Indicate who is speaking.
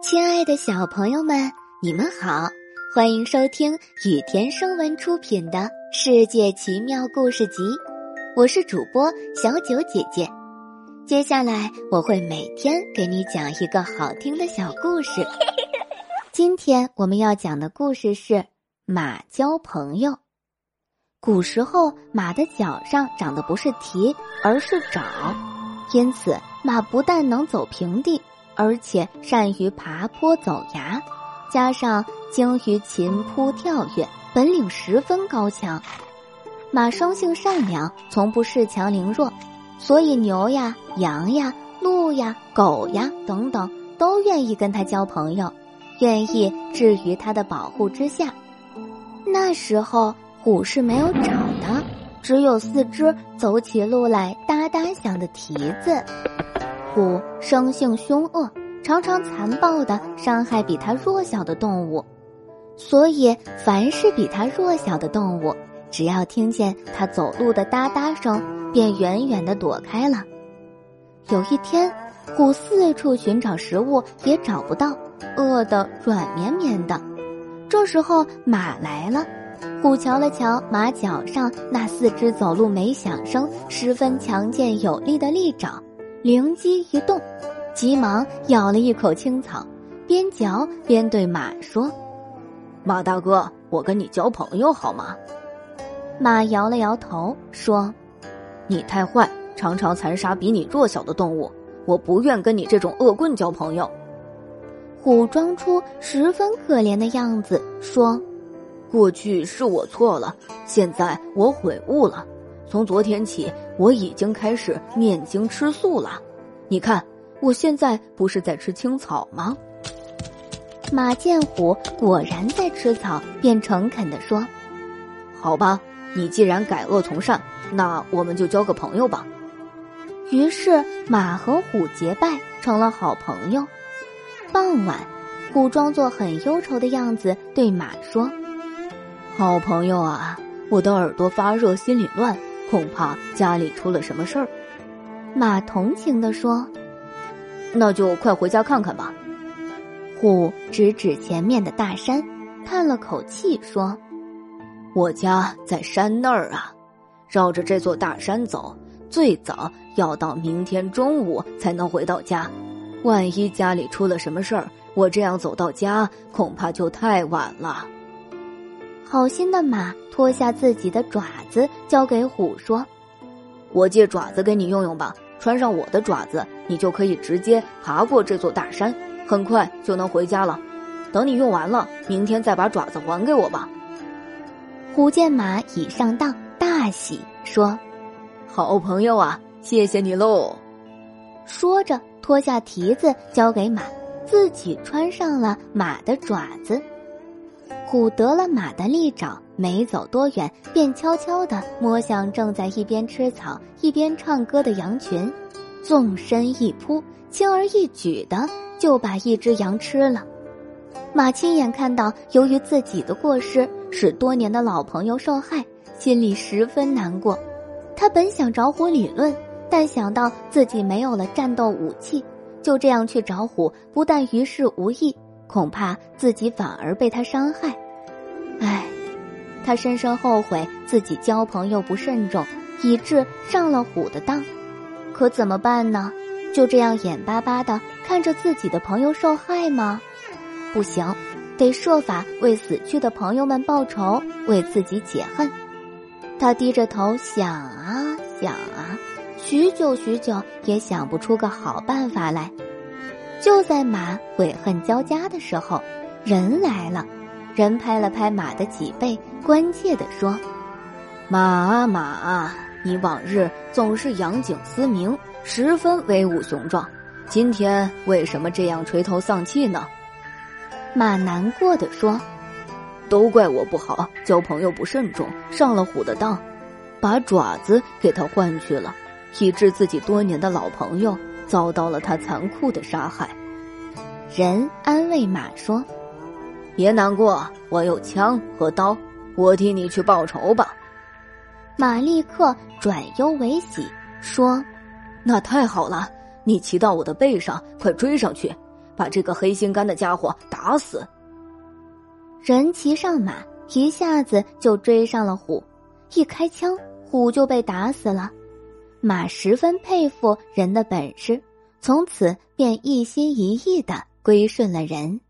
Speaker 1: 亲爱的小朋友们，你们好，欢迎收听雨田声文出品的《世界奇妙故事集》，我是主播小九姐姐。接下来我会每天给你讲一个好听的小故事。今天我们要讲的故事是马交朋友。古时候，马的脚上长的不是蹄，而是爪，因此马不但能走平地。而且善于爬坡走崖，加上精于擒扑跳跃，本领十分高强。马生性善良，从不恃强凌弱，所以牛呀、羊呀、鹿呀、狗呀等等都愿意跟他交朋友，愿意置于他的保护之下。那时候虎是没有爪的，只有四只走起路来哒哒响的蹄子。虎生性凶恶，常常残暴的伤害比它弱小的动物，所以凡是比它弱小的动物，只要听见它走路的哒哒声，便远远的躲开了。有一天，虎四处寻找食物也找不到，饿得软绵绵的。这时候马来了，虎瞧了瞧马脚上那四只走路没响声、十分强健有力的利爪。灵机一动，急忙咬了一口青草，边嚼边对马说：“
Speaker 2: 马大哥，我跟你交朋友好吗？”
Speaker 1: 马摇了摇头说：“
Speaker 2: 你太坏，常常残杀比你弱小的动物，我不愿跟你这种恶棍交朋友。”
Speaker 1: 虎装出十分可怜的样子说：“
Speaker 2: 过去是我错了，现在我悔悟了。”从昨天起，我已经开始念经吃素了。你看，我现在不是在吃青草吗？
Speaker 1: 马见虎果然在吃草，便诚恳地说：“
Speaker 2: 好吧，你既然改恶从善，那我们就交个朋友吧。”
Speaker 1: 于是马和虎结拜，成了好朋友。傍晚，虎装作很忧愁的样子对马说：“
Speaker 2: 好朋友啊，我的耳朵发热，心里乱。”恐怕家里出了什么事儿，
Speaker 1: 马同情地说：“
Speaker 2: 那就快回家看看吧。”
Speaker 1: 虎指指前面的大山，叹了口气说：“
Speaker 2: 我家在山那儿啊，绕着这座大山走，最早要到明天中午才能回到家。万一家里出了什么事儿，我这样走到家，恐怕就太晚了。”
Speaker 1: 好心的马脱下自己的爪子，交给虎说：“
Speaker 2: 我借爪子给你用用吧，穿上我的爪子，你就可以直接爬过这座大山，很快就能回家了。等你用完了，明天再把爪子还给我吧。”
Speaker 1: 虎见马已上当，大喜，说：“
Speaker 2: 好朋友啊，谢谢你喽！”
Speaker 1: 说着脱下蹄子交给马，自己穿上了马的爪子。虎得了马的利爪，没走多远，便悄悄地摸向正在一边吃草一边唱歌的羊群，纵身一扑，轻而易举的就把一只羊吃了。马亲眼看到，由于自己的过失使多年的老朋友受害，心里十分难过。他本想找虎理论，但想到自己没有了战斗武器，就这样去找虎，不但于事无益。恐怕自己反而被他伤害，唉，他深深后悔自己交朋友不慎重，以致上了虎的当。可怎么办呢？就这样眼巴巴的看着自己的朋友受害吗？不行，得设法为死去的朋友们报仇，为自己解恨。他低着头想啊想啊，许久许久也想不出个好办法来。就在马悔恨交加的时候，人来了。人拍了拍马的脊背，关切地说：“
Speaker 2: 马啊马啊，你往日总是扬颈嘶鸣，十分威武雄壮，今天为什么这样垂头丧气呢？”
Speaker 1: 马难过的说：“
Speaker 2: 都怪我不好，交朋友不慎重，上了虎的当，把爪子给他换去了，以致自己多年的老朋友。”遭到了他残酷的杀害，
Speaker 1: 人安慰马说：“
Speaker 2: 别难过，我有枪和刀，我替你去报仇吧。”
Speaker 1: 马立刻转忧为喜，说：“
Speaker 2: 那太好了，你骑到我的背上，快追上去，把这个黑心肝的家伙打死。
Speaker 1: 人骑上马，一下子就追上了虎，一开枪，虎就被打死了。马十分佩服人的本事，从此便一心一意的归顺了人。